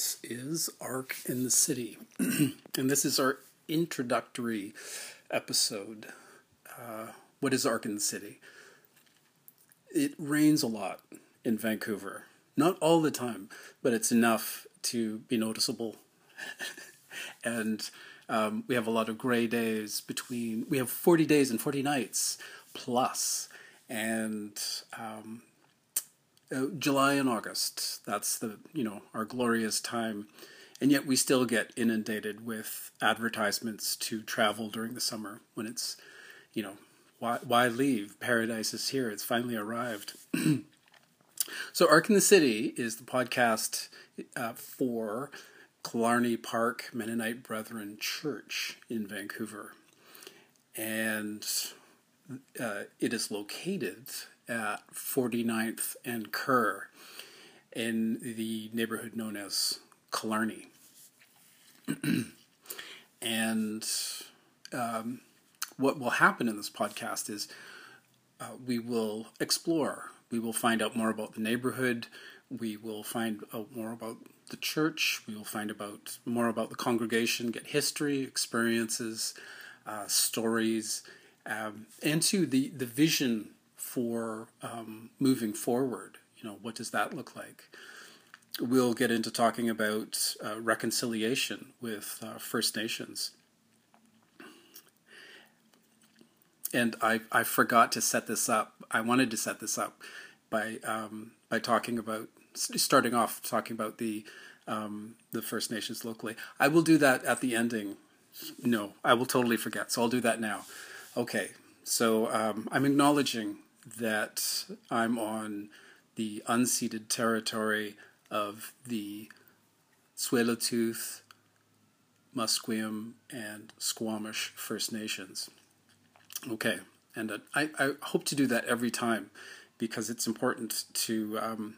This is Ark in the City, and this is our introductory episode. Uh, what is Ark in the City? It rains a lot in Vancouver. Not all the time, but it's enough to be noticeable. and um, we have a lot of gray days between, we have 40 days and 40 nights plus, and um, uh, July and August. That's the you know our glorious time, and yet we still get inundated with advertisements to travel during the summer when it's you know why why leave? Paradise is here. It's finally arrived. so Ark in the City is the podcast uh, for Killarney Park Mennonite Brethren Church in Vancouver, and uh, it is located at 49th and Kerr in the neighborhood known as Killarney. and um, what will happen in this podcast is uh, we will explore, we will find out more about the neighborhood, we will find out more about the church, we will find about more about the congregation, get history, experiences, uh, stories, um, and to the, the vision for um, moving forward. You know, what does that look like? We'll get into talking about uh, reconciliation with uh, First Nations. And I, I forgot to set this up. I wanted to set this up by um, by talking about starting off talking about the um, the First Nations locally. I will do that at the ending. No, I will totally forget. So I'll do that now. Okay, so um, I'm acknowledging that I'm on the unceded territory of the Tsleil-Waututh, Musqueam, and Squamish First Nations. Okay, and uh, I, I hope to do that every time because it's important to um,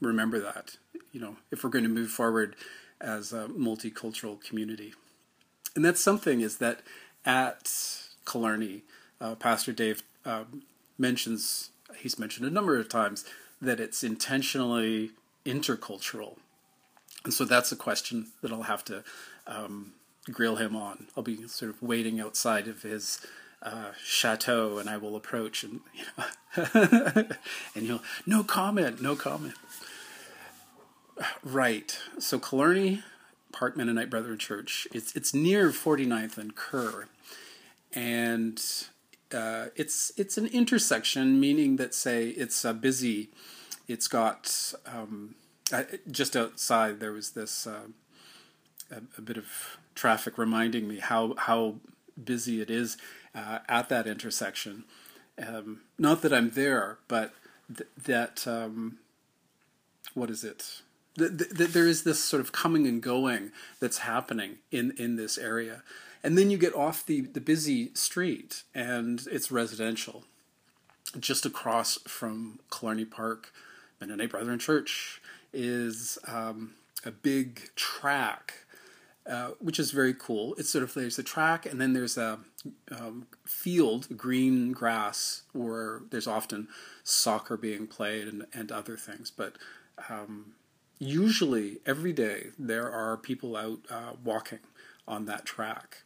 remember that, you know, if we're going to move forward as a multicultural community. And that's something is that at Killarney, uh, Pastor Dave um, mentions he's mentioned a number of times that it's intentionally intercultural, and so that's a question that I'll have to um, grill him on. I'll be sort of waiting outside of his uh, chateau, and I will approach and you know, and he'll no comment, no comment. Right. So Killarney Park Mennonite Brethren Church. It's it's near 49th and Kerr, and uh, it's it's an intersection, meaning that say it's uh, busy. It's got um, just outside there was this uh, a, a, bit of traffic reminding me how how busy it is uh, at that intersection. Um, not that I'm there, but th- that um, what is it? Th- th- there is this sort of coming and going that's happening in in this area and then you get off the, the busy street and it's residential. Just across from Killarney Park, Mennonite Brethren Church is um, a big track, uh, which is very cool. It's sort of there's a track, and then there's a um, field, green grass, where there's often soccer being played and, and other things. But um, usually, every day, there are people out uh, walking on that track,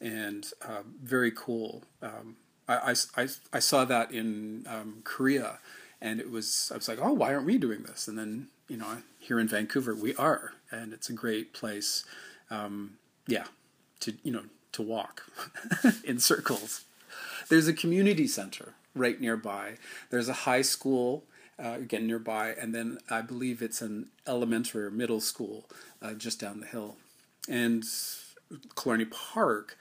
and uh, very cool. Um, I, I, I, saw that in um, Korea, and it was I was like, oh, why aren't we doing this? And then you know, here in Vancouver, we are, and it's a great place. Um, yeah, to you know to walk in circles. There's a community center right nearby. There's a high school uh, again nearby, and then I believe it's an elementary or middle school uh, just down the hill. And Killarney Park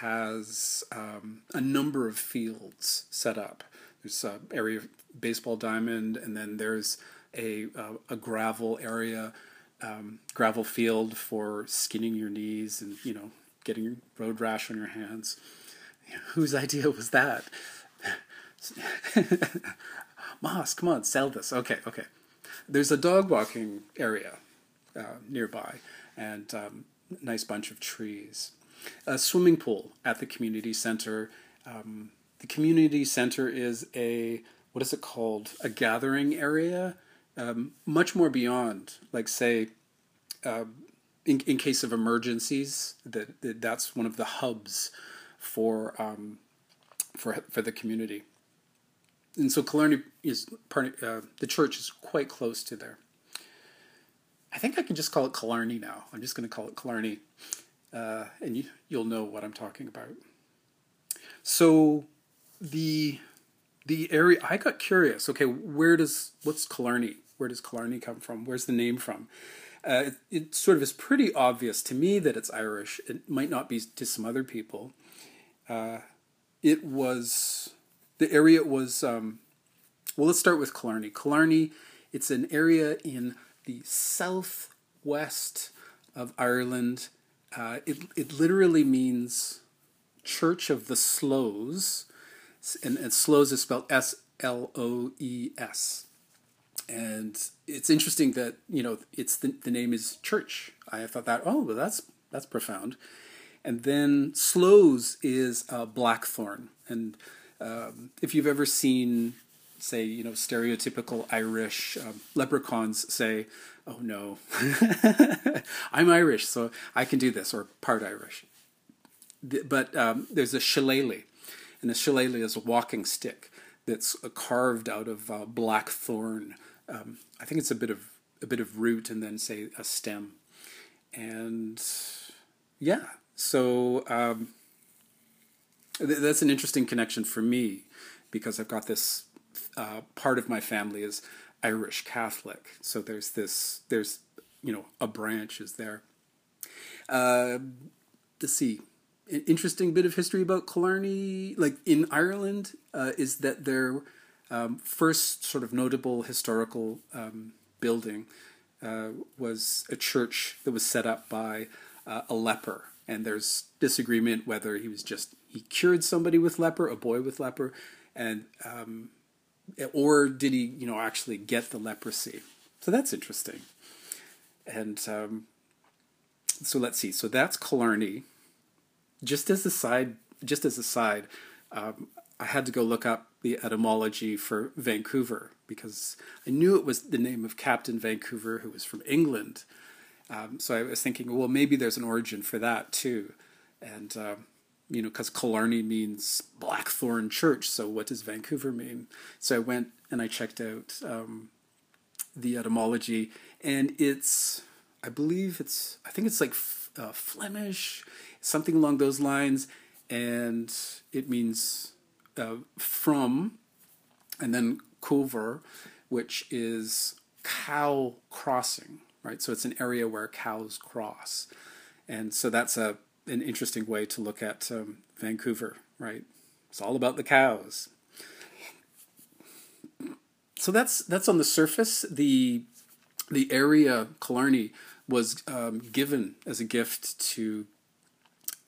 has um, a number of fields set up. There's a area baseball diamond, and then there's a a gravel area, um, gravel field for skinning your knees and you know getting your road rash on your hands. Whose idea was that? Moss, come on, sell this. Okay, okay. There's a dog walking area uh, nearby, and um, nice bunch of trees. A swimming pool at the community center. Um, the community center is a what is it called? A gathering area, um, much more beyond, like say, uh, in, in case of emergencies, that, that that's one of the hubs for um, for for the community. And so Killarney is part. Uh, the church is quite close to there. I think I can just call it Killarney now. I'm just going to call it Killarney, uh, and you, you'll know what I'm talking about. So the the area I got curious. Okay, where does what's Killarney? Where does Killarney come from? Where's the name from? Uh, it, it, sort of is pretty obvious to me that it's Irish. It might not be to some other people. Uh, it was the area was um, well. Let's start with Killarney. Killarney, it's an area in the southwest of Ireland. Uh, it it literally means Church of the Sloes, and, and Sloes is spelled S L O E S. And it's interesting that you know it's the, the name is church. I thought that oh well that's that's profound. And then sloes is uh, blackthorn. And um, if you've ever seen say you know stereotypical irish um, leprechauns say oh no i'm irish so i can do this or part irish. But um, there's a shillelagh and a shillelagh is a walking stick that's carved out of uh, blackthorn um, I think it's a bit of a bit of root and then say a stem, and yeah, so um, th- that's an interesting connection for me because I've got this uh, part of my family is Irish Catholic, so there's this there's you know a branch is there. Uh, let's see. An interesting bit of history about Killarney, like in Ireland, uh, is that their um, first sort of notable historical um, building uh, was a church that was set up by uh, a leper, and there's disagreement whether he was just he cured somebody with leper, a boy with leper, and um, or did he you know actually get the leprosy? So that's interesting. And um, so let's see. So that's Killarney. Just as a side, just as a side, um, I had to go look up the etymology for Vancouver because I knew it was the name of Captain Vancouver, who was from England. Um, so I was thinking, well, maybe there's an origin for that too. And, uh, you know, because Killarney means Blackthorn Church. So what does Vancouver mean? So I went and I checked out um, the etymology, and it's, I believe it's, I think it's like uh, Flemish, something along those lines. And it means uh, from, and then cover, which is cow crossing, right? So it's an area where cows cross, and so that's a an interesting way to look at um, Vancouver, right? It's all about the cows. So that's that's on the surface. The the area Killarney was um, given as a gift to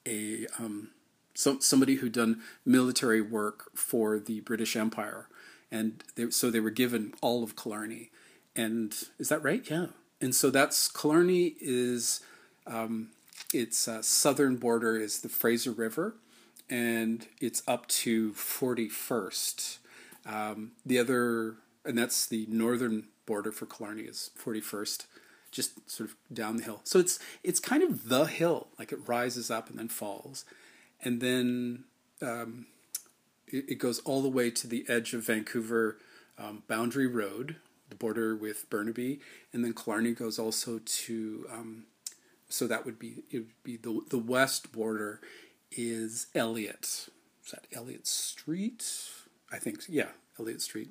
a um, some somebody who'd done military work for the British Empire, and they, so they were given all of Killarney. And is that right? Yeah. And so that's Killarney is um, its uh, southern border is the Fraser River, and it's up to Forty First. Um, the other, and that's the northern border for Killarney is Forty First just sort of down the hill. So it's it's kind of the hill, like it rises up and then falls and then um, it, it, goes all the way to the edge of Vancouver um, Boundary Road, the border with Burnaby, and then Killarney goes also to. So that would be it would be the the west border is Elliott. Is that Elliott Street? I think yeah, Elliott Street.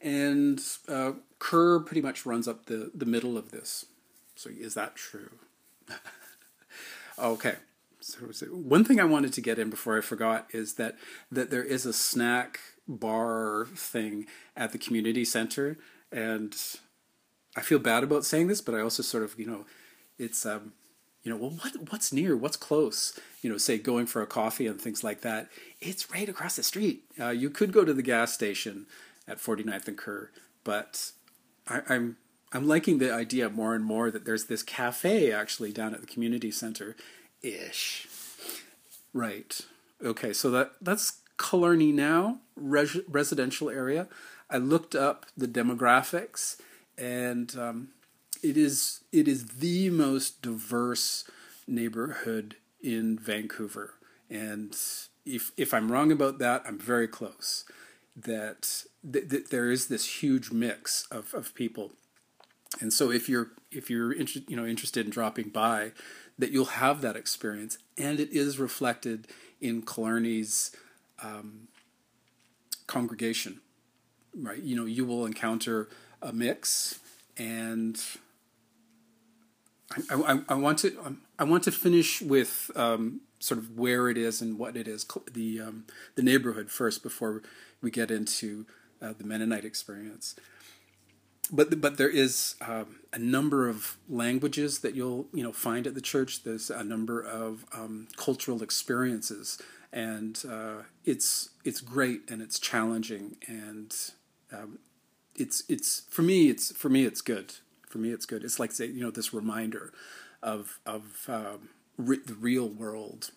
And uh, Kerr pretty much runs up the, the middle of this. So is that true? okay So one thing I wanted to get in before I forgot is that that there is a snack bar thing at the community center, and I feel bad about saying this, but I also sort of you know, it's um, you know, well, what what's near, what's close, you know, say going for a coffee and things like that. It's right across the street. Uh, you could go to the gas station at 49th and Kerr, but I, I'm I'm liking the idea more and more that there's this cafe actually down at the community center ish. Right. Okay, so that that's Killarney now, res- residential area. I looked up the demographics, and um, it is it is the most diverse neighborhood in Vancouver, and if if I'm wrong about that, I'm very close. That, th- that there is this huge mix of, of people, and so if you're if you're inter- you know interested in dropping by, that you'll have that experience, and it is reflected in Killarney's um, congregation, right? You know, you will encounter a mix, and I, I, I want to I want to finish with um, sort of where it is and what it is the um, the neighborhood first before we get into uh, the Mennonite experience. But but there is um, a number of languages that you'll you know find at the church. There's a number of um, cultural experiences, and uh, it's it's great and it's challenging and um, it's it's for me it's for me it's good. For me it's good. It's like say you know this reminder of of um, re- the real world.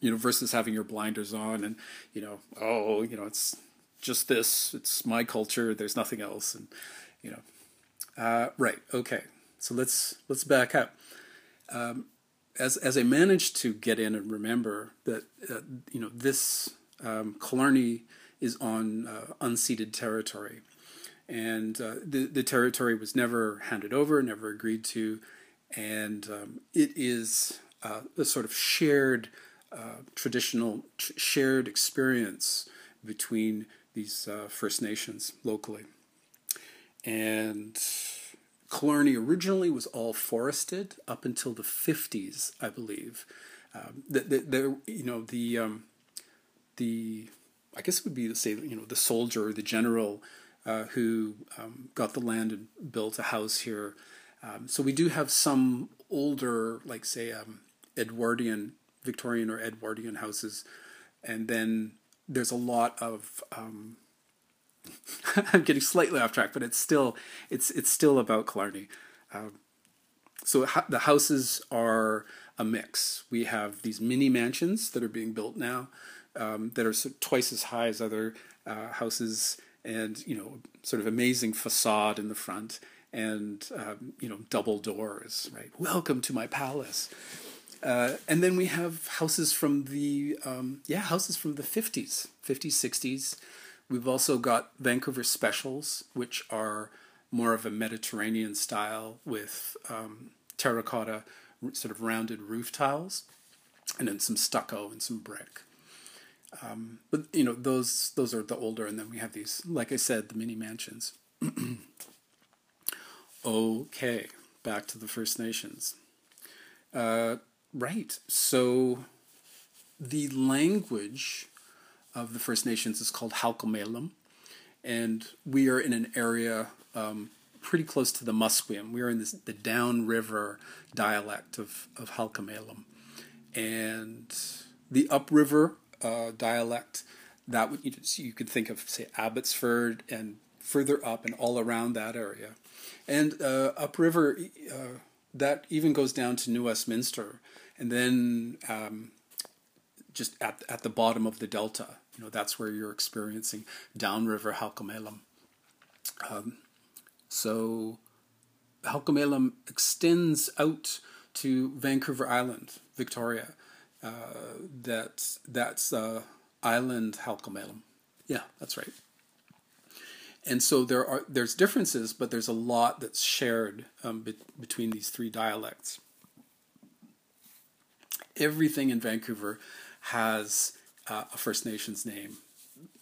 You know versus having your blinders on and you know oh you know it's just this it's my culture there's nothing else and you know. Uh, right okay. So let's let's back up. Um, as as I managed to get in and remember that uh, you know this um, Killarney is on uh, unceded territory and uh, the the territory was never handed over, never agreed to, and um, it is uh, a sort of shared uh, traditional tr- shared experience between these uh, First Nations locally, and. Killarney originally was all forested up until the 50s, I believe. Um, the, the, the, you know the um, the I guess it would be say you know the soldier or the general uh, who um, got the land and built a house here. Um, so we do have some older, like say, um, Edwardian, Victorian or Edwardian houses, and then there's a lot of. Um, I'm getting slightly off track, but it's still it's it's still about Killarney. Um, so ha- the houses are a mix. We have these mini mansions that are being built now um, that are twice as high as other uh, houses and you know sort of amazing facade in the front and um, you know double doors right? Welcome to my palace. Uh, and then we have houses from the um, yeah houses from the 50s 50s 60s we've also got vancouver specials which are more of a mediterranean style with um, terracotta sort of rounded roof tiles and then some stucco and some brick um, but you know those those are the older, and then we have these, like I said, the mini mansions. okay, back to the First Nations. Uh, right. So the language of the First Nations is called Halkomelem, and we are in an area um, pretty close to the Musqueam. We are in this, the downriver dialect of, of Halkomelem. And the upriver uh, dialect. That would you, you could think of say Abbotsford and further up and all around that area, and uh, upriver uh, that even goes down to New Westminster, and then um, just at at the bottom of the delta. You know that's where you're experiencing downriver Halkomelem. Um, so Halkomelem extends out to Vancouver Island, Victoria, uh, that that's uh, island Halkomelem. Yeah, that's right. And so there are there's differences, but there's a lot that's shared um, be- between these three dialects. Everything in Vancouver has uh, a First Nations name.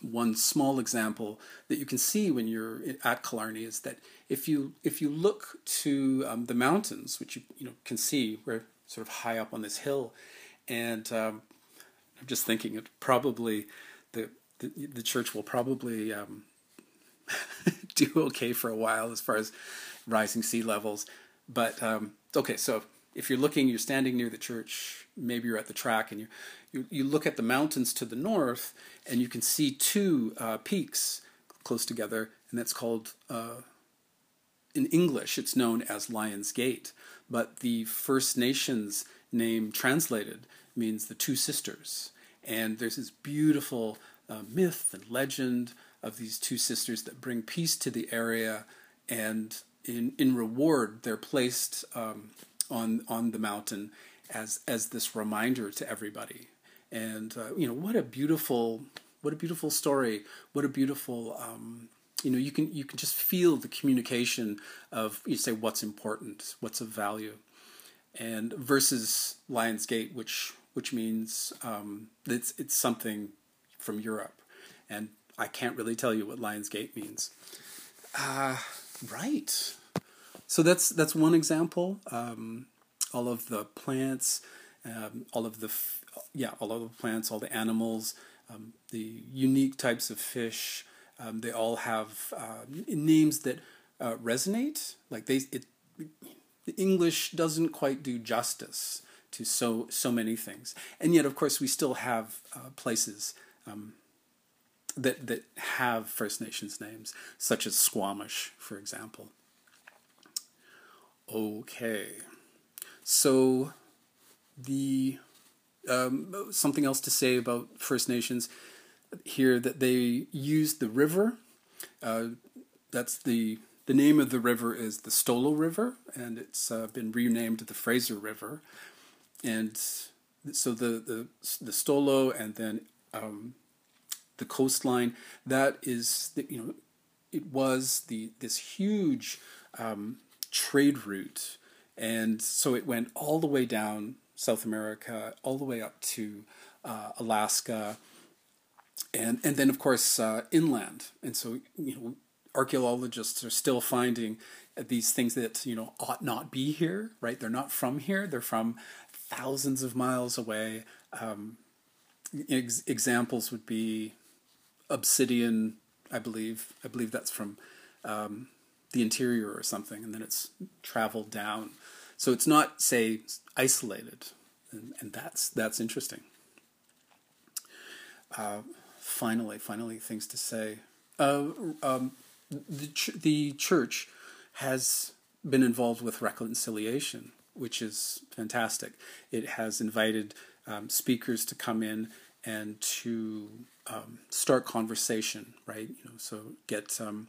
One small example that you can see when you're at Killarney is that if you if you look to um, the mountains, which you you know can see, we're sort of high up on this hill, and um, I'm just thinking it probably the the, the church will probably um, do okay for a while as far as rising sea levels. But um, okay, so if you're looking, you're standing near the church, maybe you're at the track, and you you, you look at the mountains to the north, and you can see two uh, peaks close together, and that's called. Uh, in English, it's known as Lion's Gate, but the First Nations name translated means the two sisters. And there's this beautiful uh, myth and legend of these two sisters that bring peace to the area. And in in reward, they're placed um, on on the mountain as as this reminder to everybody. And uh, you know what a beautiful what a beautiful story. What a beautiful um, you know you can you can just feel the communication of you say what's important, what's of value, and versus lionsgate which which means um, it's it's something from Europe, and I can't really tell you what Lions Gate means. Uh, right. So that's that's one example. Um, all of the plants, um, all of the f- yeah, all of the plants, all the animals, um, the unique types of fish. Um, they all have uh, names that uh, resonate. Like they, it, the English doesn't quite do justice to so so many things, and yet, of course, we still have uh, places um, that that have First Nations names, such as Squamish, for example. Okay, so the um, something else to say about First Nations here that they used the river. Uh, that's the the name of the river is the Stolo River, and it's uh, been renamed the Fraser River. And so the the the Stolo and then um, the coastline that is the, you know it was the this huge um, trade route, and so it went all the way down South America, all the way up to uh, Alaska, and and then of course uh, inland. And so you know archaeologists are still finding these things that you know ought not be here. Right? They're not from here. They're from thousands of miles away. Um, ex- examples would be obsidian. I believe. I believe that's from. Um, the interior or something, and then it's traveled down. So it's not, say, isolated, and, and that's that's interesting. Uh, finally, finally, things to say. Uh, um, the ch- the church has been involved with reconciliation, which is fantastic. It has invited um, speakers to come in and to um, start conversation, right? You know, so get um,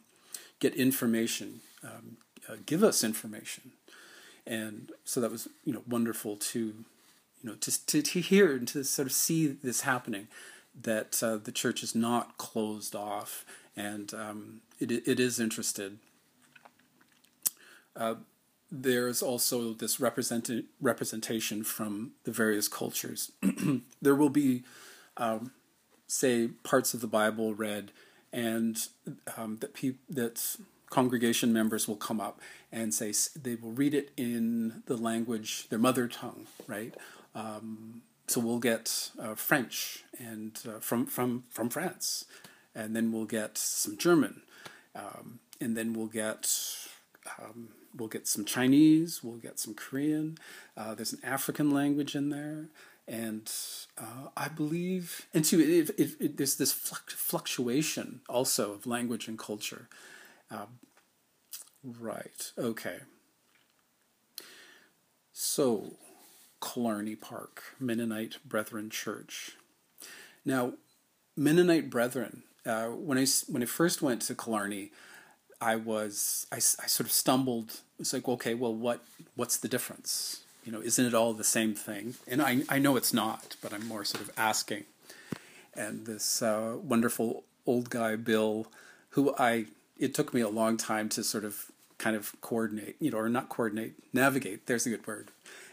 get information, um, uh, give us information, and so that was you know wonderful to you know to to, to hear and to sort of see this happening, that uh, the church is not closed off and um, it it is interested. Uh, there's also this represent- representation from the various cultures. there will be, um, say, parts of the Bible read and um, that pe- that congregation members will come up and say they will read it in the language their mother tongue, right? Um, so we'll get uh, French and uh, from from from France, and then we'll get some German, um, and then we'll get um, we'll get some Chinese, we'll get some Korean. Uh, there's an African language in there and uh, I believe, and too, there's this fluctuation also of language and culture. Um, right. Okay. So, Killarney Park, Mennonite Brethren Church. Now, Mennonite Brethren. Uh, when I when I first went to Killarney, I was I, I sort of stumbled. It's like, okay, well, what what's the difference? you know, isn't it all the same thing? And I, I know it's not, but I'm more sort of asking. And this uh, wonderful old guy, Bill, who I, it took me a long time to sort of kind of coordinate, you know, or not coordinate, navigate, there's a good word.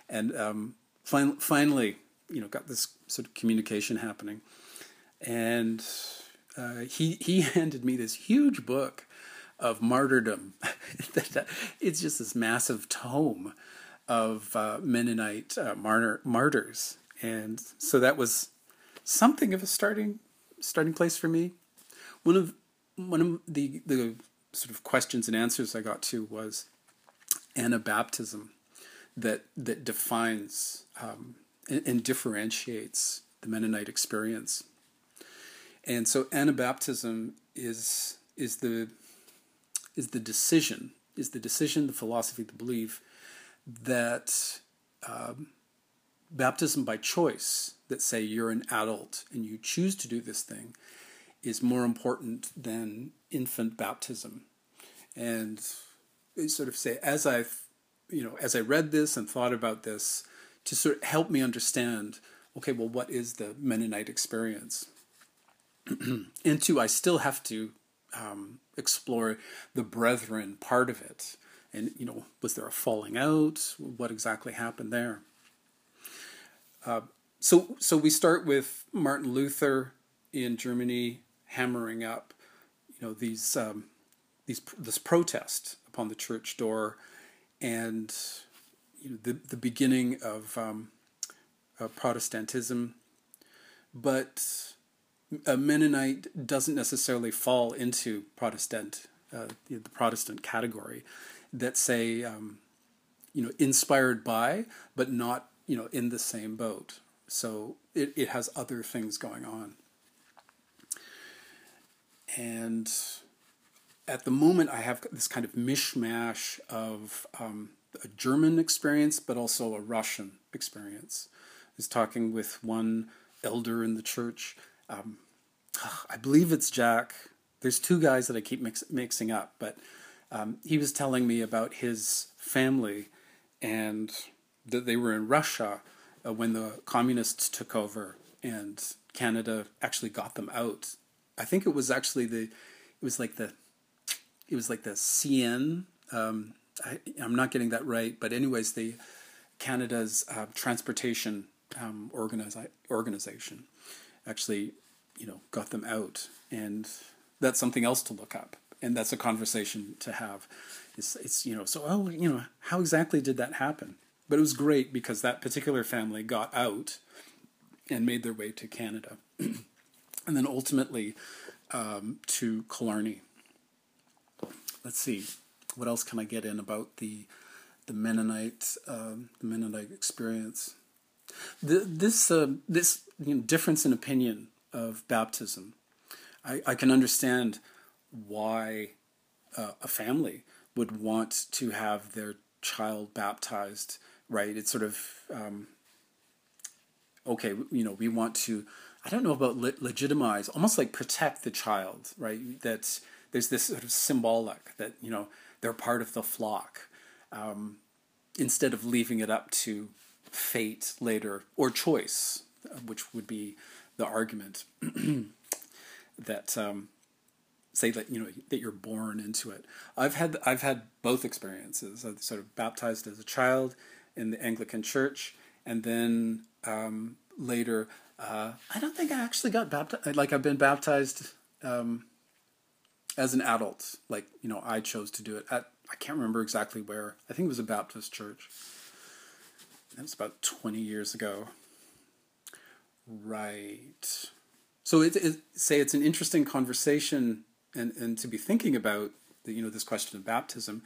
And um, fin- finally, you know, got this sort of communication happening. And uh, he, he handed me this huge book of martyrdom. it's just this massive tome of uh, Mennonite uh, martyr, martyrs, and so that was something of a starting starting place for me. One of one of the the sort of questions and answers I got to was Anabaptism, that that defines um, and, and differentiates the Mennonite experience. And so Anabaptism is is the is the decision is the decision, the philosophy, the belief that um, baptism by choice, that say you're an adult and you choose to do this thing, is more important than infant baptism. And sort of say as I, you know, as I read this and thought about this, to sort of help me understand. Okay, well, what is the Mennonite experience? and two, I still have to um, explore the brethren part of it. And, you know, was there a falling out? What exactly happened there? Uh, so, so we start with Martin Luther in Germany hammering up, you know, these, um, these this protest upon the church door, and you know, the the beginning of um, Protestantism. But a Mennonite doesn't necessarily fall into Protestant, uh, the Protestant category. That say, um, you know, inspired by, but not you know in the same boat. So it, it has other things going on. And at the moment, I have this kind of mishmash of um, a German experience, but also a Russian experience. I was talking with one elder in the church. Um, I believe it's Jack. There's two guys that I keep mix, mixing up, but um, he was telling me about his family and that they were in Russia uh, when the communists took over and Canada actually got them out. I think it was actually the, it was like the, it was like the CN. Um, I, am not getting that right, but anyways, the Canada's uh, transportation um, organizi- organization actually, you know, got them out, and that's something else to look up, and that's a conversation to have. It's, it's you know, so oh, you know, how exactly did that happen? But it was great because that particular family got out and made their way to Canada, and then ultimately um, to Killarney. Let's see, what else can I get in about the the Mennonite um, the Mennonite experience? The, this uh, this you know, difference in opinion of baptism, I, I can understand why uh, a family would want to have their child baptized right? It's sort of um, okay. You know, we want to. I don't know about le- legitimize, almost like protect the child, right? That there's this sort of symbolic that you know they're part of the flock, um, instead of leaving it up to fate later or choice, which would be the argument that um, say that you know that you're born into it. I've had I've had both experiences. I sort of baptized as a child in the Anglican Church, and then um, later, uh, I don't think I actually got baptized. Like I've been baptized um, as an adult. Like you know, I chose to do it at. I can't remember exactly where. I think it was a Baptist church. That was about twenty years ago. Right. So it, it say it's an interesting conversation and, and to be thinking about the, you know this question of baptism,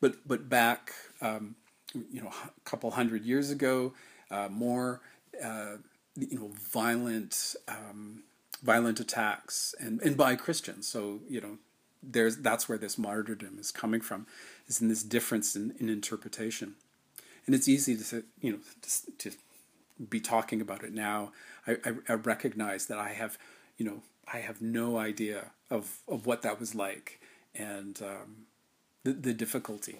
but but back um, you know, a couple hundred years ago, uh, more, uh, you know, violent, um, violent attacks and, and by Christians. So, you know, there's, that's where this martyrdom is coming from, is in this difference in, in interpretation. And it's easy to, you know, to, to be talking about it now. I, I, I recognize that I have, you know, I have no idea of, of what that was like and um, the, the difficulty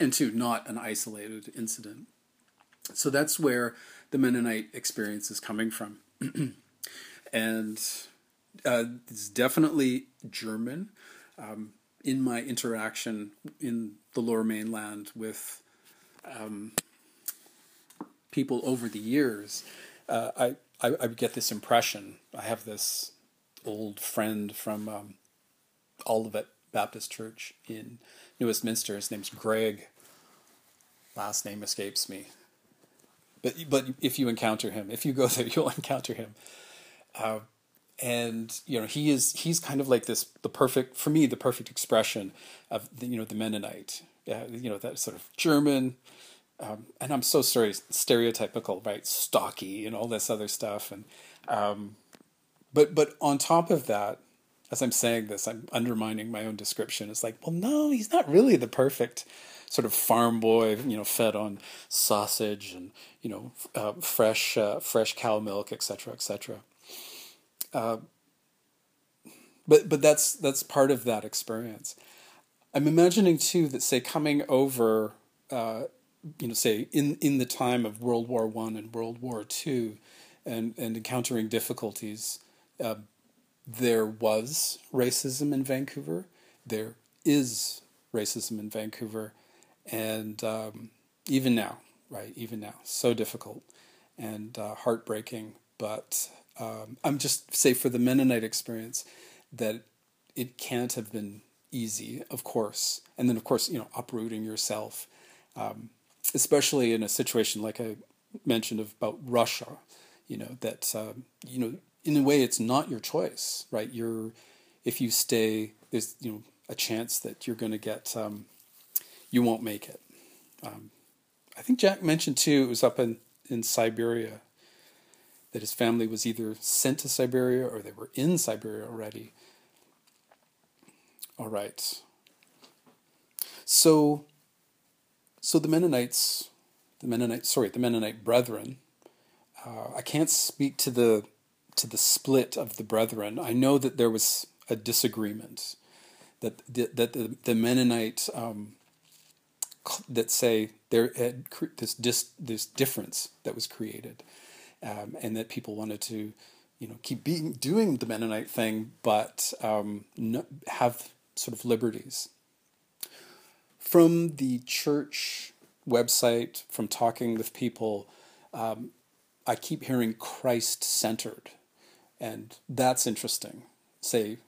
and two, not an isolated incident. So that's where the Mennonite experience is coming from. and uh, it's definitely German. Um, in my interaction in the lower mainland with um, people over the years, uh, I, I, I, get this impression. I have this old friend from um, Olivet Baptist Church in New Westminster. His name's Greg. Last name escapes me. But but if you encounter him, if you go there, you'll encounter him. Uh, and you know he is he's kind of like this the perfect for me the perfect expression of the, you know the Mennonite. Uh, you know that sort of German. Um, and I'm so sorry, stereotypical, right? Stocky and all this other stuff, and um, but but on top of that, as I'm saying this, I'm undermining my own description. It's like, well, no, he's not really the perfect sort of farm boy, you know, fed on sausage and you know, uh, fresh uh, fresh cow milk, etc., etc. Uh, but but that's that's part of that experience. I'm imagining too that say coming over, uh, you know, say in in the time of World War One and World War Two, and and encountering difficulties, uh, there was racism in Vancouver. There is racism in Vancouver, and um, even now, right? Even now, so difficult and uh, heartbreaking. But um, I'm just say for the Mennonite experience that it can't have been easy, of course. And then, of course, you know, uprooting yourself, um, especially in a situation like I mentioned about Russia. You know that um, you know in a way it's not your choice, right? You're if you stay, there's you know a chance that you're going to get um, you won't make it. Um, I think Jack mentioned too. It was up in in Siberia that his family was either sent to Siberia or they were in Siberia already. All right. So, so the Mennonites, the Mennonite, sorry, the Mennonite brethren. Uh, I can't speak to the to the split of the brethren. I know that there was a disagreement that the, that the, the Mennonite um, that say there had this dis, this difference that was created, um, and that people wanted to, you know, keep being doing the Mennonite thing, but um, no, have sort of liberties. From the church website, from talking with people, um, I keep hearing Christ centered, and that's interesting. Say,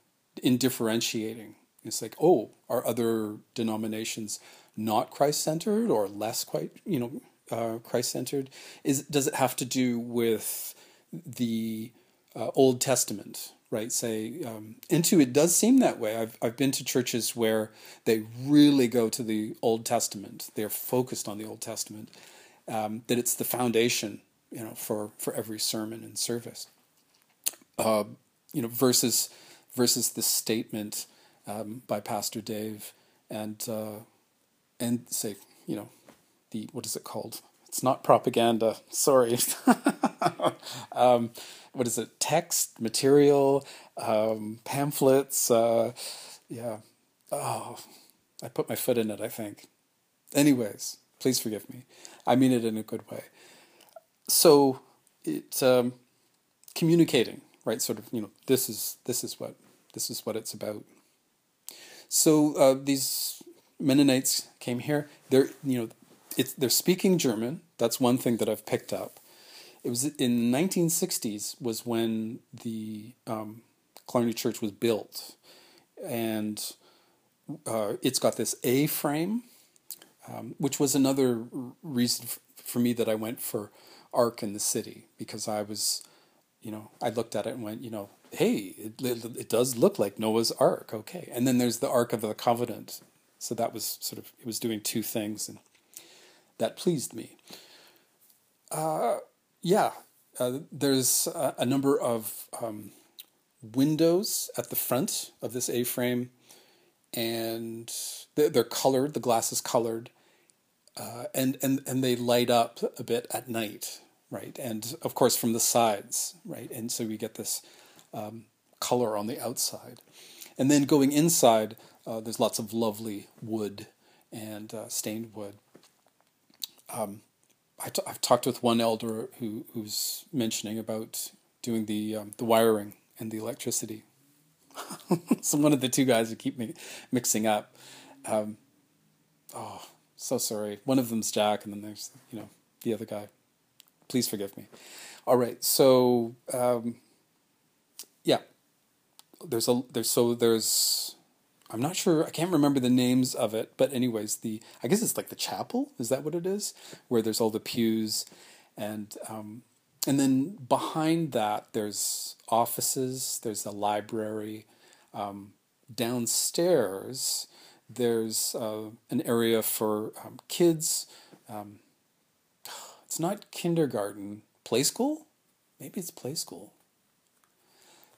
in differentiating, it's like, oh, are other denominations not Christ centered or less quite, you know, uh, Christ centered? Is does it have to do with the uh, Old Testament, right? Say, um, into it does seem that way. I've I've been to churches where they really go to the Old Testament. They're focused on the Old Testament. Um, that it's the foundation, you know, for for every sermon and service. Uh, you know, versus versus the statement um, by Pastor Dave and uh, and say, you know, the what is it called? It's not propaganda. Sorry. what is it? Text, material, um, pamphlets. Uh, yeah. Oh, I put my foot in it. I think. Anyways, please forgive me. I mean it in a good way. So it um, communicating, right? Sort of, you know, this is this is what this is what it's about. So uh, these Mennonites came here. They're you know, it's they're speaking German. That's one thing that I've picked up. It was in the 1960s was when the um, Killarney Church was built, and uh, it's got this A frame, um, which was another reason for me that I went for Ark in the City because I was, you know, I looked at it and went, you know, hey, it, it does look like Noah's Ark, okay. And then there's the Ark of the Covenant. So that was sort of, it was doing two things, and that pleased me. Uh, yeah, uh, there's a, a, number of um, windows at the front of this A frame, and they're, they're, colored, the glass is colored, uh, and, and, and they light up a bit at night, right? And of course, from the sides, right? And so we get this um, color on the outside. And then going inside, uh, there's lots of lovely wood and uh, stained wood. Um, i t- I've talked with one elder who, who's mentioning about doing the um, the wiring and the electricity. so one of the two guys who keep me mixing up. Um, oh, so sorry. One of them's Jack, and then there's you know the other guy. Please forgive me. All right, so um, yeah, there's a there's so there's I'm not sure I can't remember the names of it, but anyways, the I guess it's like the chapel. Is that what it is? Where there's all the pews, and um, and then behind that there's offices. There's a library. Um, downstairs there's uh, an area for um, kids. Um, it's not kindergarten, play school. Maybe it's play school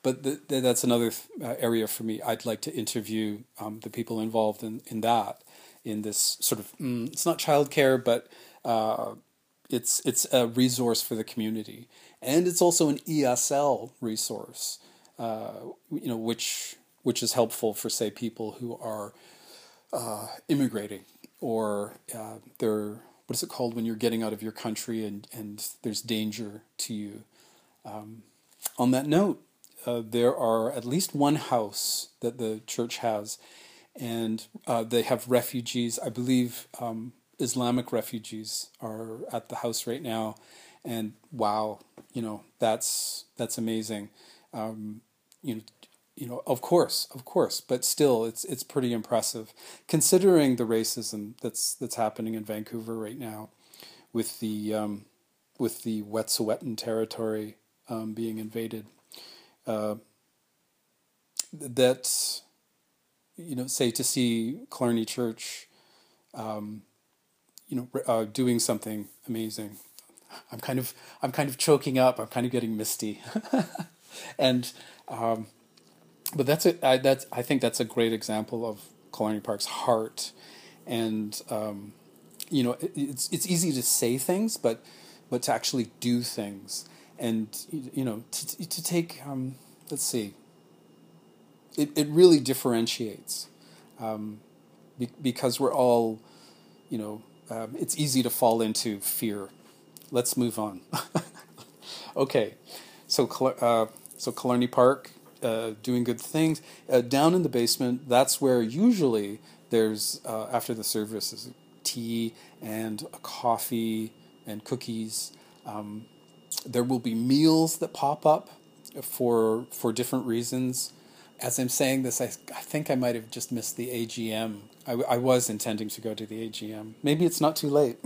but the, the, that's another uh, area for me. I'd like to interview um, the people involved in, in that, in this sort of mm, it's not childcare, but uh, it's it's a resource for the community, and it's also an ESL resource, uh, you know, which which is helpful for say people who are uh, immigrating or uh, they're what is it called when you're getting out of your country and, and there's danger to you. Um, on that note, uh, there are at least one house that the church has, and uh, they have refugees. I believe um, Islamic refugees are at the house right now, and wow, you know that's that's amazing. Um, you know, you know, of course, of course, but still, it's it's pretty impressive considering the racism that's that's happening in Vancouver right now, with the um, with the Wet'suwet'en territory um, being invaded. Uh, that you know, say to see Killarney Church, um, you know, uh, doing something amazing. I'm kind of I'm kind of choking up. I'm kind of getting misty, and um, but that's a I, that's I think that's a great example of Killarney Park's heart, and um, you know it, it's it's easy to say things, but but to actually do things, and you know to to take um, let's see. It it really differentiates, um, be, because we're all, you know, um, it's easy to fall into fear. Let's move on. okay, so uh, so Killarney Park uh, doing good things. Uh, down in the basement, that's where usually there's, uh, after the service, is tea and a coffee and cookies. Um, there will be meals that pop up for for different reasons. As I'm saying this, I, I think I might have just missed the AGM. I, I was intending to go to the AGM. Maybe it's not too late.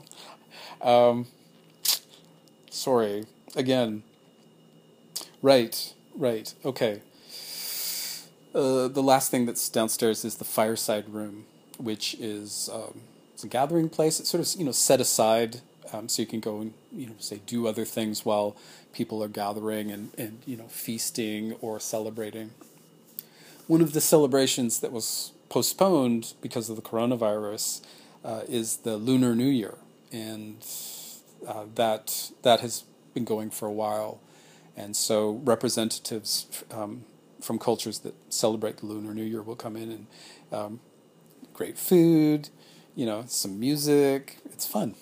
um, sorry. Again. Right. Right. Okay. Uh, the last thing that's downstairs is the fireside room, which is um, it's a gathering place. It's sort of you know set aside um, so you can go and you know say do other things while people are gathering and and you know feasting or celebrating. One of the celebrations that was postponed because of the coronavirus uh, is the Lunar New Year, and uh, that that has been going for a while. And so representatives um, from cultures that celebrate the Lunar New Year will come in and um, great food, you know, some music. It's fun.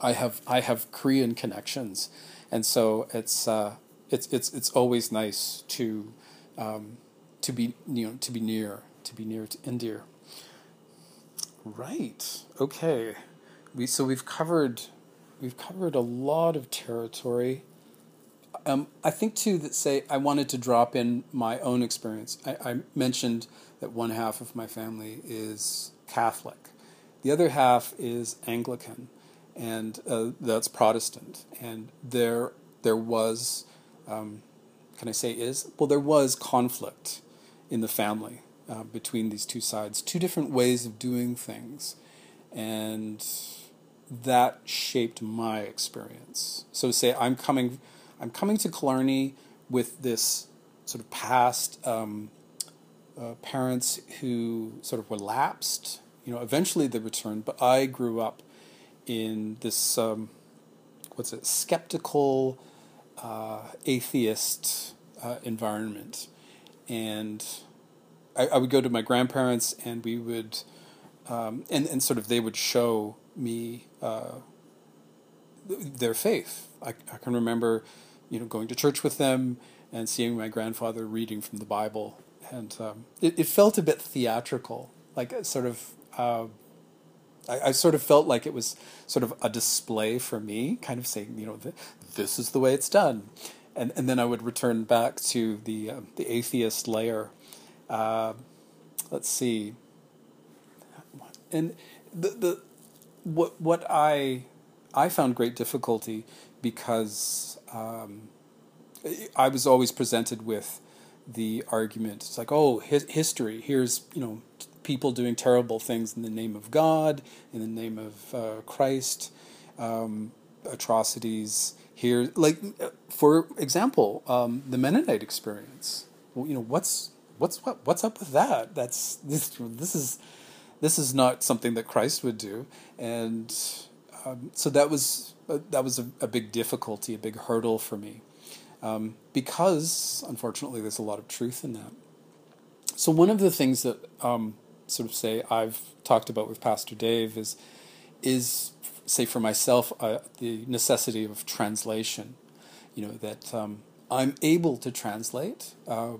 I have I have Korean connections, and so it's uh, it's it's it's always nice to um, to be you know to be near to be near to India. Right. Okay. We so we've covered we've covered a lot of territory. Um, I think too that say I wanted to drop in my own experience. I, I mentioned that one half of my family is Catholic, the other half is Anglican, and uh, that's Protestant. And there there was, um, can I say is well there was conflict in the family uh, between these two sides, two different ways of doing things, and that shaped my experience. So say I'm coming I'm coming to Killarney with this sort of past um, uh, parents who sort of relapsed. You know, eventually they returned, but I grew up in this um, what's it skeptical uh, atheist uh, environment, and I, I, would go to my grandparents, and we would, um, and and sort of they would show me uh, their faith. I, I can remember you know, going to church with them and seeing my grandfather reading from the Bible, and um, it, it felt a bit theatrical, like sort of. I, I, sort of felt like it was sort of a display for me, kind of saying, you know, this is the way it's done, and and then I would return back to the uh, the atheist layer. Uh, let's see, and the the what what I I found great difficulty because um, I was always presented with the argument. It's like, oh, his, history. Here's you know people doing terrible things in the name of God, in the name of uh, Christ, um, atrocities. Here, like for example, um, the Mennonite experience. Well, you know, what's what's what, what's up with that? That's this this is this is not something that Christ would do, and um, so that was uh, that was a, a, big difficulty, a big hurdle for me, um, because unfortunately there's a lot of truth in that. So one of the things that um, sort of say I've talked about with Pastor Dave is is say for myself uh, the necessity of translation. You know that um, I'm able to translate uh,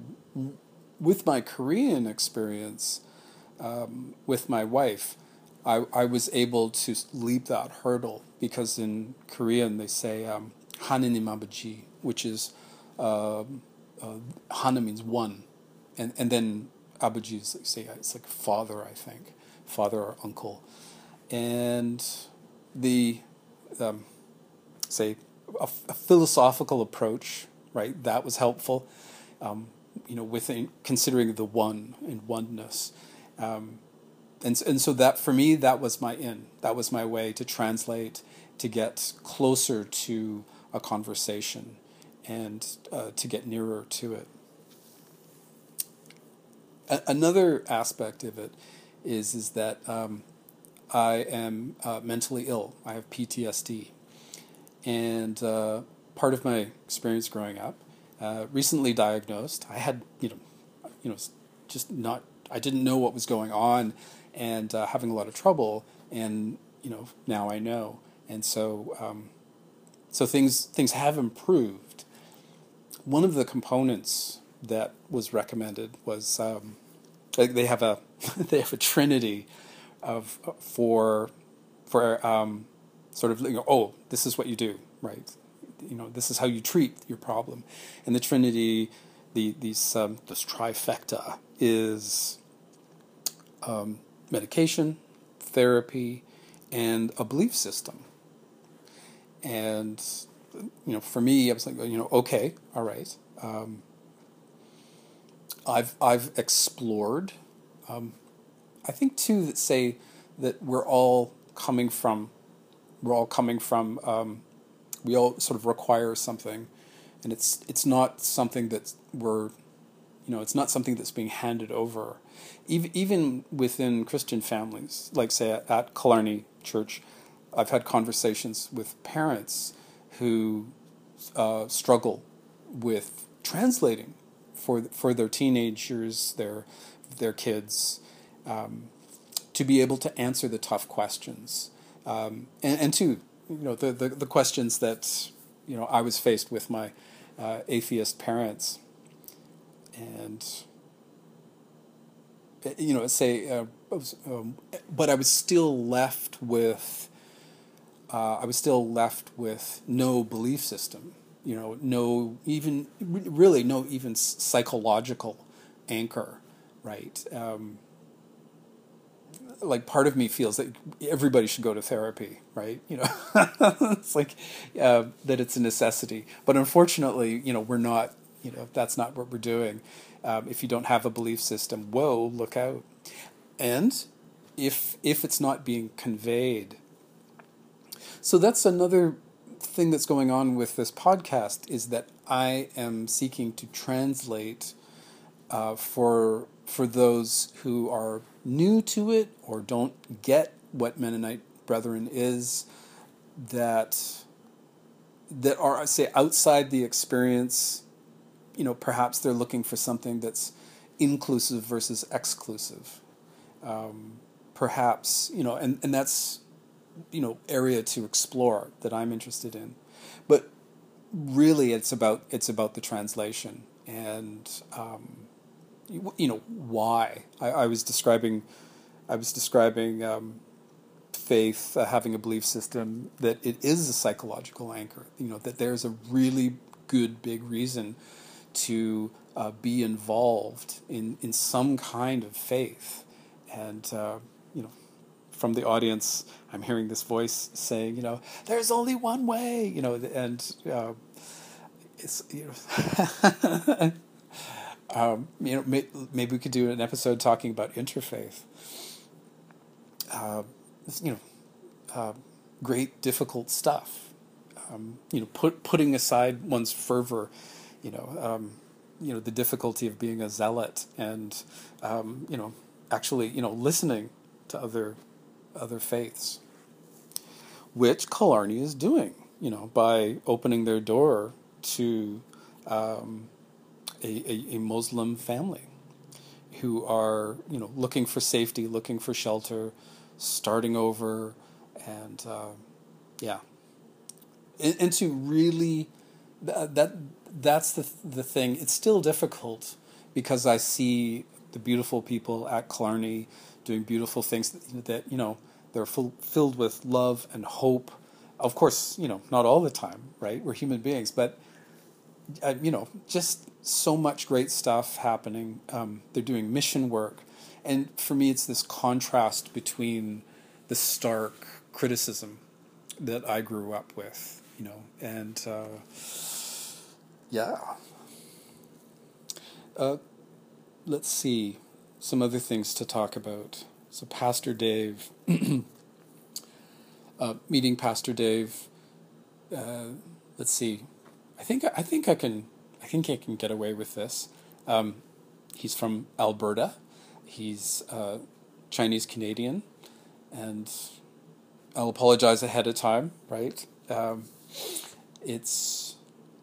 with my Korean experience um, with my wife. I, I was able to leap that hurdle because in Korean they say um, 하느님 아버지, which is uh, uh, Hana means one, and and then abuji like, say it's like father, I think, father or uncle, and the um, say a, a, philosophical approach, right? That was helpful, um, you know, within considering the one and oneness. Um, and, and so that for me that was my in that was my way to translate to get closer to a conversation and uh, to get nearer to it. Another aspect of it is is that um, I am uh, mentally ill. I have PTSD, and uh, part of my experience growing up, uh, recently diagnosed. I had you know, you know, just not. I didn't know what was going on, and uh, having a lot of trouble. And you know, now I know, and so um, so things things have improved one of the components that was recommended was um, they have a they have a trinity of for for um, sort of you know, oh this is what you do right you know this is how you treat your problem and the trinity the these um, this trifecta is um, medication therapy and a belief system and you know, for me, I was like, you know, okay, all right. Um, I've I've explored. Um, I think too that say that we're all coming from, we're all coming from. Um, we all sort of require something, and it's it's not something that we're, you know, it's not something that's being handed over. Even even within Christian families, like say at, at Killarney Church, I've had conversations with parents who uh, struggle with translating for for their teenagers, their their kids, um, to be able to answer the tough questions, um, and, and to you know the, the, the questions that you know I was faced with my uh, atheist parents, and you know say, uh, um, but I was still left with uh, I was still left with no belief system, you know, no even really no even psychological anchor, right? Um, like part of me feels that everybody should go to therapy, right? You know, it's like uh, that it's a necessity, but unfortunately, you know, we're not. You know, that's not what we're doing. Um, if you don't have a belief system, whoa, look out! And if if it's not being conveyed so that's another thing that's going on with this podcast is that I am seeking to translate uh, for for those who are new to it or don't get what Mennonite Brethren is that that are say outside the experience you know perhaps they're looking for something that's inclusive versus exclusive. Um, perhaps you know and, and that's you know area to explore that I'm interested in. But really, it's about it's about the translation and um, you, you, know why. I, I, was describing I was describing um, faith uh, having a belief system that it is a psychological anchor. You know that there's a really good big reason to uh, be involved in in some kind of faith and. Uh, you know, from the audience, I'm hearing this voice saying, you know, there's only one way, you know, and uh, it's you know, um, you know, may, maybe we could do an episode talking about interfaith. Uh, you know, uh, great difficult stuff. Um, you know, put putting aside one's fervor, you know, um, you know the difficulty of being a zealot, and um, you know, actually, you know, listening to other other faiths, which Killarney is doing, you know, by opening their door to um, a, a, a, Muslim family who are you know looking for safety, looking for shelter, starting over, and uh, yeah, and, to really that, that that's the the thing. It's still difficult because I see the beautiful people at Killarney doing beautiful things that, you know they're full, filled with love and hope. Of course, you know not all the time, right? We're human beings, but uh, you know just so much great stuff happening. Um, they're doing mission work, and for me, it's this contrast between the stark criticism that I grew up with, you know, and uh, yeah. Uh, let's see some other things to talk about. So, Pastor Dave, uh, meeting Pastor Dave. Uh, let's see. I think I think I can I think I can get away with this. Um, he's from Alberta. He's uh, Chinese Canadian, and I'll apologize ahead of time. Right? Um, it's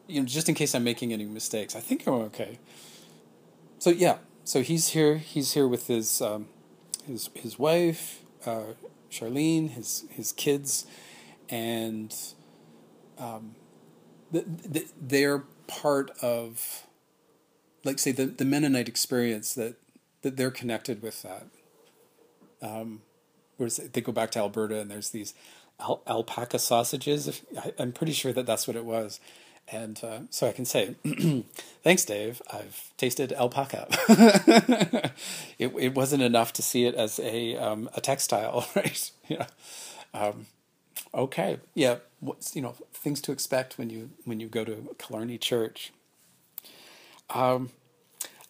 you know just in case I'm making any mistakes. I think I'm okay. So yeah, so he's here. He's here with his um, his his wife, uh, Charlene, his his kids, and um, the, the, they're part of, like say the the Mennonite experience that that they're connected with that. Um, where they go back to Alberta and there's these al- alpaca sausages. I, I'm pretty sure that that's what it was and uh, so I can say, thanks, Dave. I've tasted alpaca. it it wasn't enough to see it as a um, a textile, right? yeah. Um, okay. Yeah. What's you know things to expect when you when you go to Killarney Church. Um,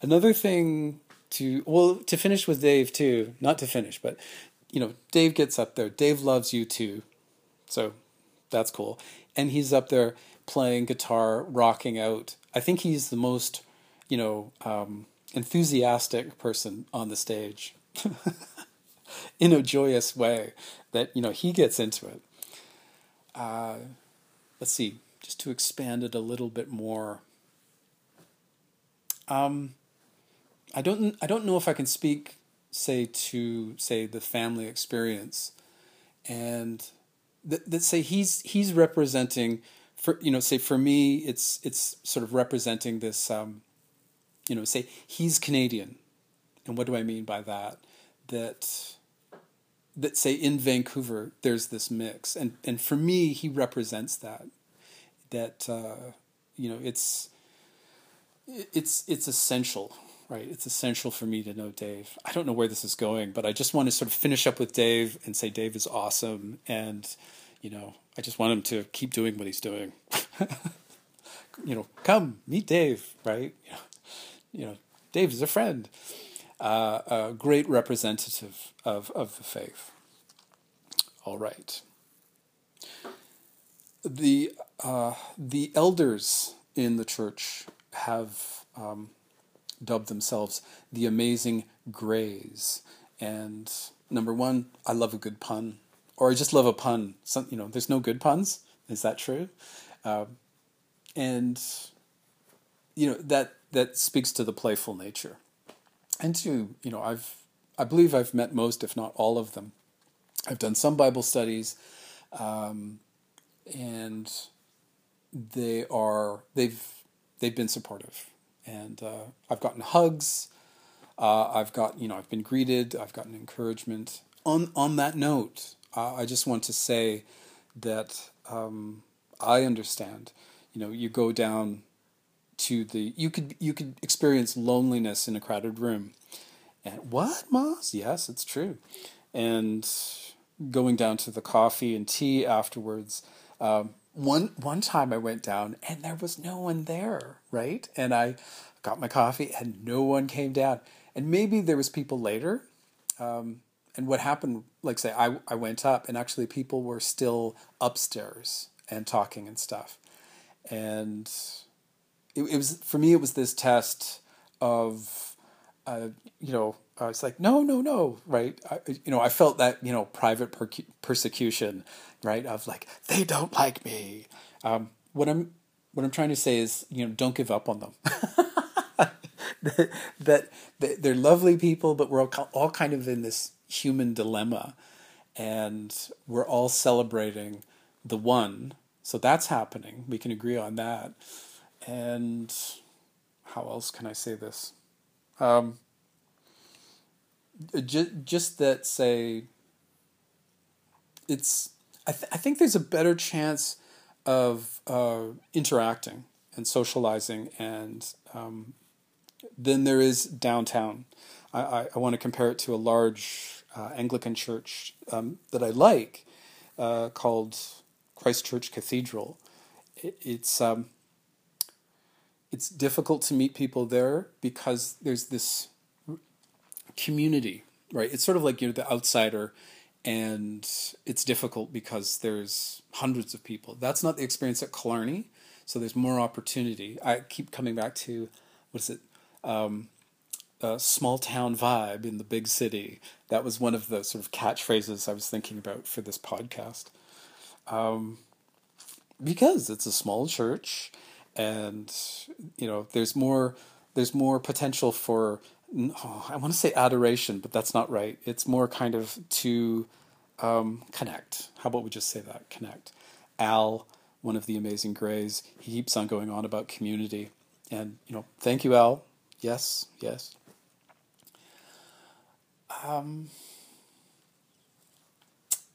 another thing to well to finish with Dave too, not to finish, but you know Dave gets up there. Dave loves you too, so that's cool, and he's up there playing guitar, rocking out. I think he's the most, you know, um, enthusiastic person on the stage in a joyous way that, you know, he gets into it. Uh, let's see, just to expand it a little bit more. Um, I don't, I don't know if I can speak, say, to, say, the family experience and that, that say he's, he's representing for you know say for me it's it's sort of representing this um, you know say he's Canadian. And what do I mean by that? That that say in Vancouver there's this mix. And and for me he represents that. That uh, you know it's it's it's essential right? It's essential for me to know Dave. I don't know where this is going but I just want to sort of finish up with Dave and say Dave is awesome. And you know, I just want him to keep doing what he's doing. you know, come meet Dave, right? You know, Dave is a friend, uh, a great representative of of the faith. All right. The uh, the elders in the church have um, dubbed themselves the amazing Greys, and number one, I love a good pun or I just love a pun. Some, you know, there's no good puns. Is that true? Um, and you know that that speaks to the playful nature, and to you know I've I believe I've met most, if not all of them. I've done some Bible studies, um, and they are they've they've been supportive, and uh, I've gotten hugs. Uh, I've got you know I've been greeted. I've gotten encouragement. On on that note, I just want to say that um, I understand. You know, you go down to the you could you could experience loneliness in a crowded room. And what, Moss? Yes, it's true. And going down to the coffee and tea afterwards. Um, one one time I went down and there was no one there, right? And I got my coffee and no one came down. And maybe there was people later. Um, and what happened, like say, I, I went up and actually people were still upstairs and talking and stuff. And it, it was, for me, it was this test of, uh, you know, I was like, no, no, no, right? I, you know, I felt that, you know, private per- persecution, right? Of like, they don't like me. Um, what I'm, what I'm trying to say is, you know, don't give up on them. that, that they're lovely people, but we're all, all kind of in this human dilemma, and we're all celebrating the one. So that's happening. We can agree on that. And how else can I say this? Um, just, just that, say, it's. I, th- I think there's a better chance of uh, interacting and socializing and um, than there is downtown. I, I, I want to compare it to a large uh, Anglican church um, that I like uh, called Christ Church Cathedral. It, it's um, it's difficult to meet people there because there's this community, right? It's sort of like you're the outsider, and it's difficult because there's hundreds of people. That's not the experience at Killarney, so there's more opportunity. I keep coming back to what is it? Um, a small town vibe in the big city. That was one of the sort of catchphrases I was thinking about for this podcast. Um, because it's a small church and you know there's more there's more potential for oh, I want to say adoration, but that's not right. It's more kind of to um, connect. How about we just say that connect? Al, one of the amazing Greys, he keeps on going on about community, and you know, thank you, Al. Yes, yes. Um.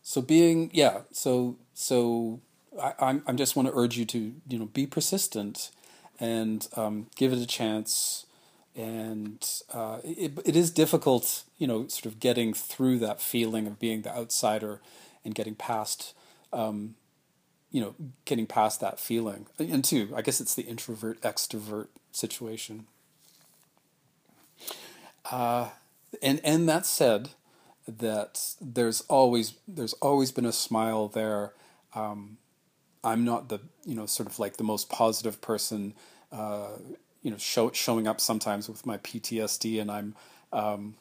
So being yeah, so so I, I'm just want to urge you to you know be persistent and um, give it a chance. And uh, it it is difficult, you know, sort of getting through that feeling of being the outsider and getting past, um, you know, getting past that feeling. And two, I guess it's the introvert extrovert situation. Uh, and and that said, that there's always there's always been a smile there. Um, I'm not the you know sort of like the most positive person. Uh, you know, show, showing up sometimes with my PTSD, and I'm um,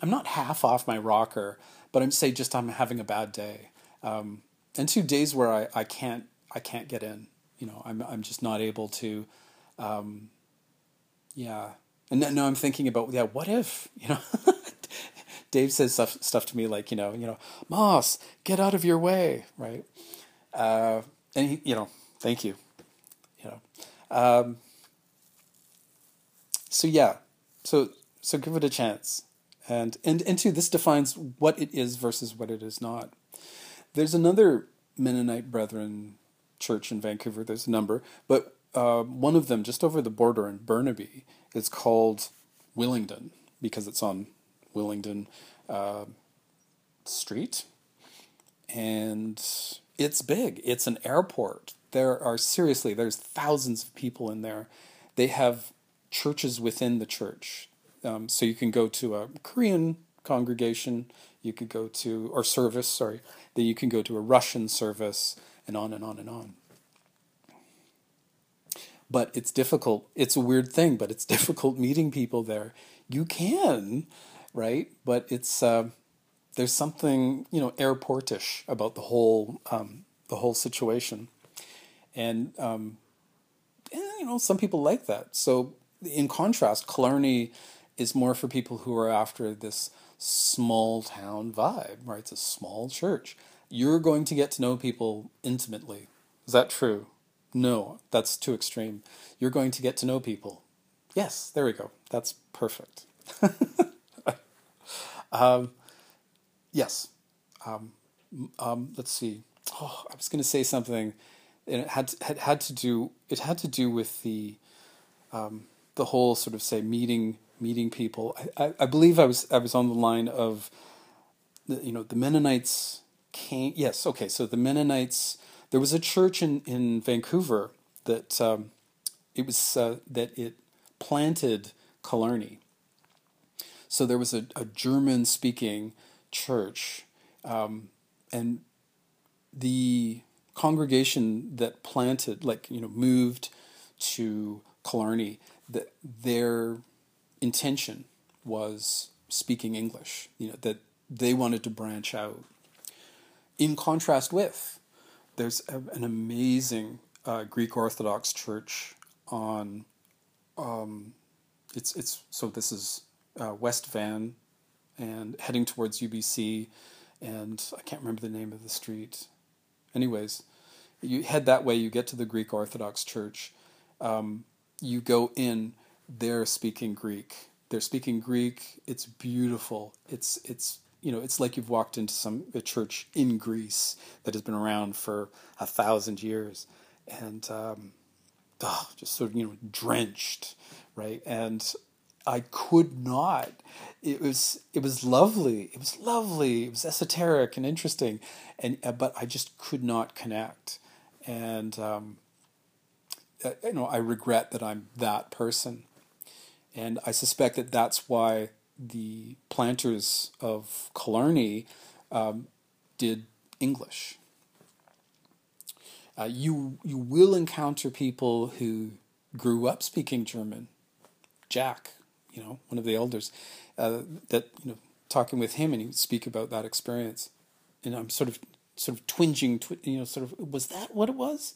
I'm not half off my rocker, but I'm say just I'm having a bad day, um, and two days where I, I can't I can't get in. You know, I'm I'm just not able to. Um, yeah, and now I'm thinking about yeah, what if you know. Dave says stuff stuff to me like you know you know Moss get out of your way right uh, and he, you know, thank you. You know, um, so yeah, so so give it a chance, and and and two, this defines what it is versus what it is not. There's another Mennonite Brethren church in Vancouver. There's a number, but uh, one of them just over the border in Burnaby is called Willingdon because it's on Willingdon uh, Street, and it's big. It's an airport. There are seriously there's thousands of people in there. They have churches within the church, um, so you can go to a Korean congregation, you could go to or service, sorry, then you can go to a Russian service, and on and on and on. But it's difficult. It's a weird thing, but it's difficult meeting people there. You can, right? But it's. Uh, there's something you know airportish about the whole um, the whole situation, and, um, and you know some people like that. So in contrast, Killarney is more for people who are after this small town vibe, right? It's a small church. You're going to get to know people intimately. Is that true? No, that's too extreme. You're going to get to know people. Yes, there we go. That's perfect. um, Yes. Um, um, let's see. Oh, I was going to say something, and it had to, had had to do it had to do with the um, the whole sort of say meeting meeting people. I, I, I, believe I was I was on the line of the, you know the Mennonites came. Yes, okay. So the Mennonites. There was a church in in Vancouver that um, it was uh, that it planted Killarney. So there was a, a German speaking church. Um, and the congregation that planted, like, you know, moved to Killarney, that their intention was speaking English, you know, that they wanted to branch out. In contrast with, there's a, an amazing uh, Greek Orthodox church on um, it's it's so this is uh, West Van, and heading towards UBC, and I can't remember the name of the street. Anyways, you head that way. You get to the Greek Orthodox Church. Um, you go in. They're speaking Greek. They're speaking Greek. It's beautiful. It's it's you know it's like you've walked into some a church in Greece that has been around for a thousand years, and um, oh, just sort of you know drenched, right? And I could not. It was it was lovely. It was lovely. It was esoteric and interesting, and uh, but I just could not connect, and um, uh, you know I regret that I'm that person, and I suspect that that's why the planters of Killarney um, did English. Uh, you you will encounter people who grew up speaking German. Jack, you know, one of the elders, uh, that you know, talking with him, and he would speak about that experience, and I'm sort of sort of twinging, twi- you know, sort of was that what it was?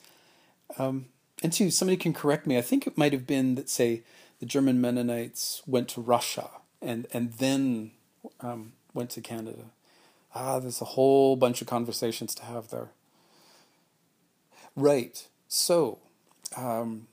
Um, and two, somebody can correct me. I think it might have been that say the German Mennonites went to Russia and and then um, went to Canada. Ah, there's a whole bunch of conversations to have there. Right. So, um,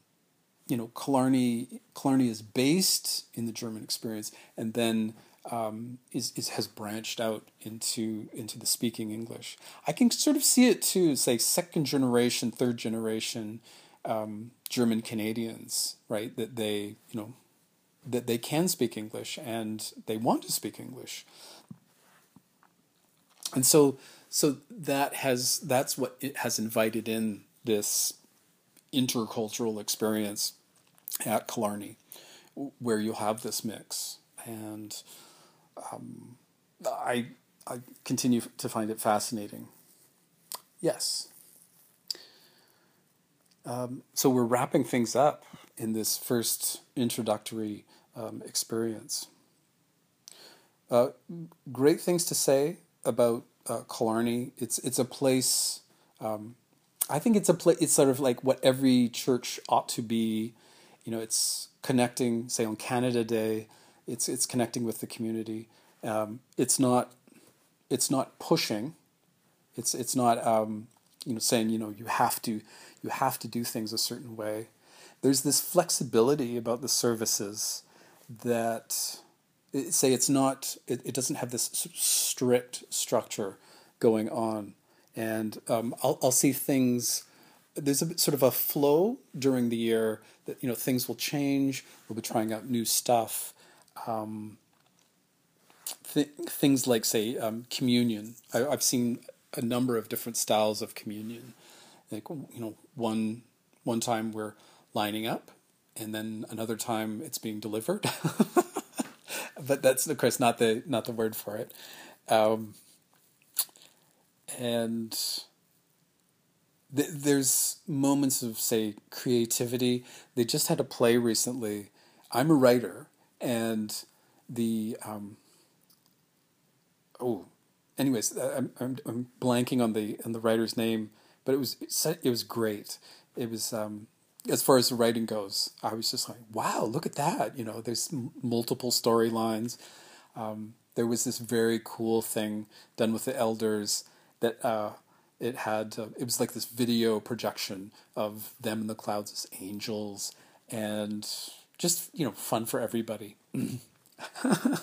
you know, Killarney, Killarney is based in the German experience, and then um, is, is has branched out into into the speaking English. I can sort of see it too, say second generation, third generation um, German Canadians, right? That they you know that they can speak English and they want to speak English, and so so that has that's what it has invited in this intercultural experience at Killarney, where you'll have this mix, and um, I I continue to find it fascinating. Yes. Um, so we're wrapping things up in this first introductory um, experience. Uh, great things to say about uh, Killarney. It's it's a place. Um, I think it's a place. It's sort of like what every church ought to be. You know, it's connecting. Say on Canada Day, it's it's connecting with the community. Um, it's not it's not pushing. It's it's not um, you know saying you know you have to you have to do things a certain way. There's this flexibility about the services that say it's not it, it doesn't have this strict structure going on. And um, I'll, I'll see things there's a sort of a flow during the year that you know things will change. We'll be trying out new stuff. Um, th- things like say um, communion. I, have seen a number of different styles of communion. Like you know one one time we're lining up and then another time it's being delivered. but that's of course not the not the word for it. Um, and th- there's moments of say creativity. They just had a play recently. I'm a writer, and the um, oh, anyways, I'm, I'm I'm blanking on the on the writer's name, but it was it was great. It was um, as far as the writing goes, I was just like, wow, look at that. You know, there's m- multiple storylines. Um, there was this very cool thing done with the elders that uh, it had, uh, it was like this video projection of them in the clouds as angels and just, you know, fun for everybody. I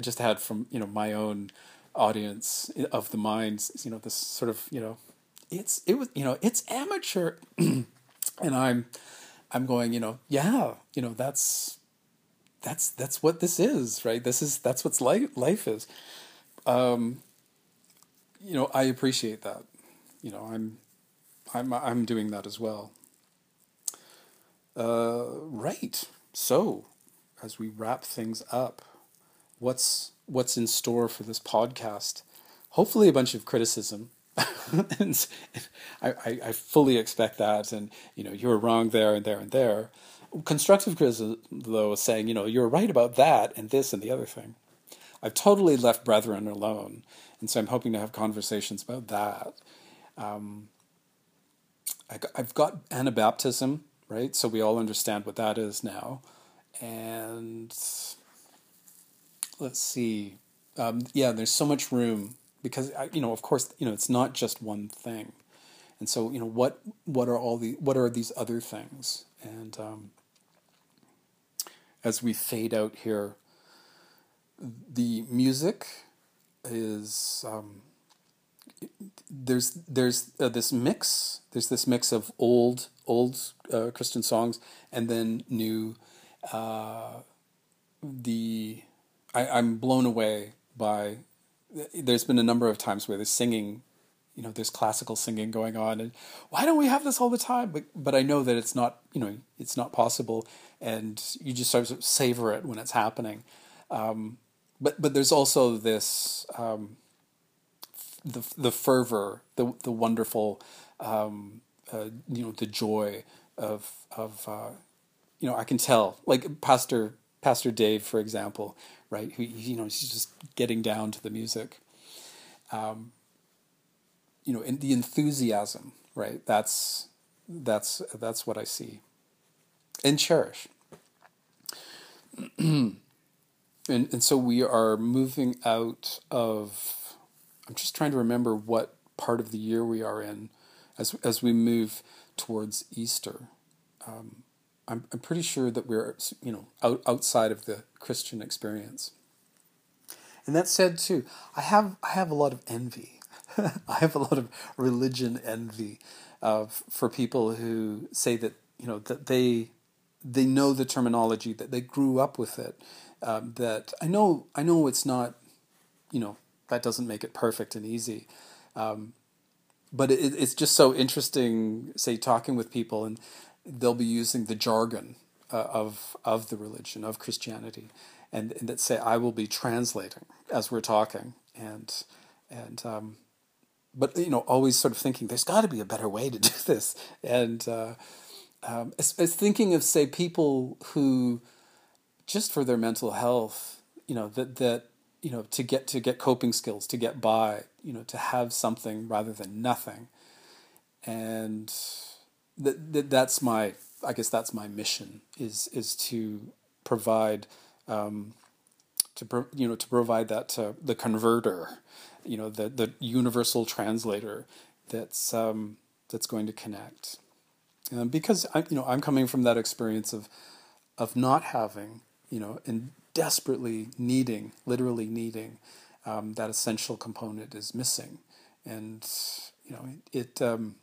just had from, you know, my own audience of the minds, you know, this sort of, you know, it's, it was, you know, it's amateur. and I'm I'm going, you know, yeah, you know, that's that's that's what this is, right? This is that's what's life life is. Um, you know, I appreciate that. You know, I'm I'm I'm doing that as well. Uh, right. So, as we wrap things up, what's what's in store for this podcast? Hopefully, a bunch of criticism and I, I, fully expect that. And, you know, you're wrong there and there and there. Constructive criticism, though, is saying, you know, you're right about that and this and the other thing. I've totally left brethren alone. And so I'm hoping to have conversations about that. Um, I, I've got Anabaptism, right? So we all understand what that is now. and let's see. Um, yeah, there's so much room because you know, of course, you know, it's not just one thing, and so you know, what what are all the what are these other things? And um, as we fade out here, the music is um, there's there's uh, this mix there's this mix of old old uh, Christian songs and then new. Uh, the I, I'm blown away by. There's been a number of times where there's singing, you know, there's classical singing going on, and why don't we have this all the time? But but I know that it's not, you know, it's not possible, and you just sort of savor it when it's happening. Um, but but there's also this um, the the fervor, the the wonderful, um, uh, you know, the joy of of uh, you know I can tell like Pastor Pastor Dave, for example, right? Who you know he's just getting down to the music. Um, you know, and the enthusiasm, right? That's that's that's what I see and cherish. and and so we are moving out of. I'm just trying to remember what part of the year we are in, as as we move towards Easter. Um, I'm, I'm pretty sure that we're you know out, outside of the Christian experience. And that said too, I have I have a lot of envy. I have a lot of religion envy of for people who say that you know that they they know the terminology that they grew up with it. Um, that I know I know it's not you know that doesn't make it perfect and easy. Um, but it, it's just so interesting, say, talking with people and they'll be using the jargon uh, of of the religion of Christianity, and, and, that say I will be translating as we're talking, and and um, but you know always sort of thinking there's got to be a better way to do this, and uh, um, as, as thinking of say people who just for their mental health, you know that that you know to get to get coping skills to get by, you know to have something rather than nothing, and that, that that's my I guess that's my mission is is to provide um, to pro, you know to provide that to the converter, you know the the universal translator that's um, that's going to connect, um, because I you know I'm coming from that experience of of not having you know and desperately needing literally needing um, that essential component is missing, and you know it. it um,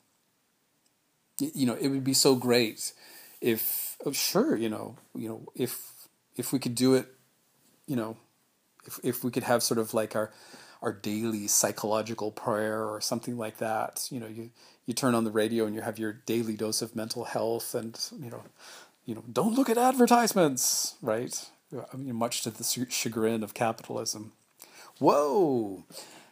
you know, it would be so great if, oh, sure, you know, you know, if if we could do it, you know, if if we could have sort of like our our daily psychological prayer or something like that. You know, you you turn on the radio and you have your daily dose of mental health, and you know, you know, don't look at advertisements, right? I mean, much to the chagrin of capitalism. Whoa.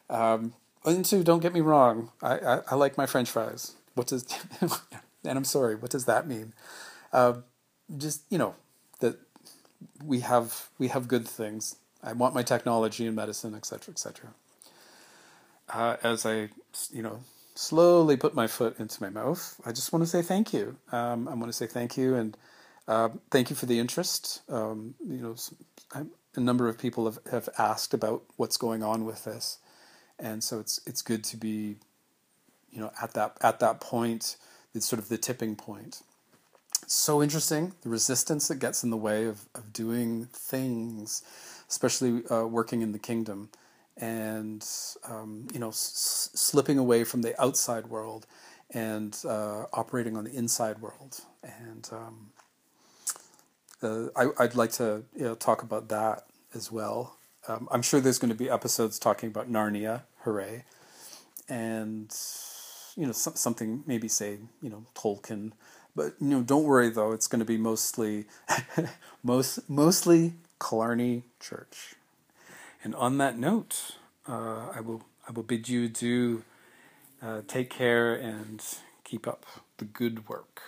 Um, and two, don't get me wrong, I, I, I like my French fries what does and I'm sorry, what does that mean? Uh, just you know that we have we have good things. I want my technology and medicine, etc., etc. Uh, as I you know slowly put my foot into my mouth, I just want to say thank you. Um, I want to say thank you and uh, thank you for the interest. Um, you know, a number of people have, have asked about what's going on with this, and so it's it's good to be you know, at that at that point, it's sort of the tipping point. so interesting, the resistance that gets in the way of, of doing things, especially uh, working in the kingdom, and um, you know, s- slipping away from the outside world and uh, operating on the inside world. And um, uh, I, would like to you know, talk about that as well. Um, I'm sure there's going to be episodes talking about Narnia, hooray, and you know something maybe say you know Tolkien, but you know don't worry though it's going to be mostly most mostly Killarney Church. And on that note, uh, I will I will bid you do uh, take care and keep up the good work.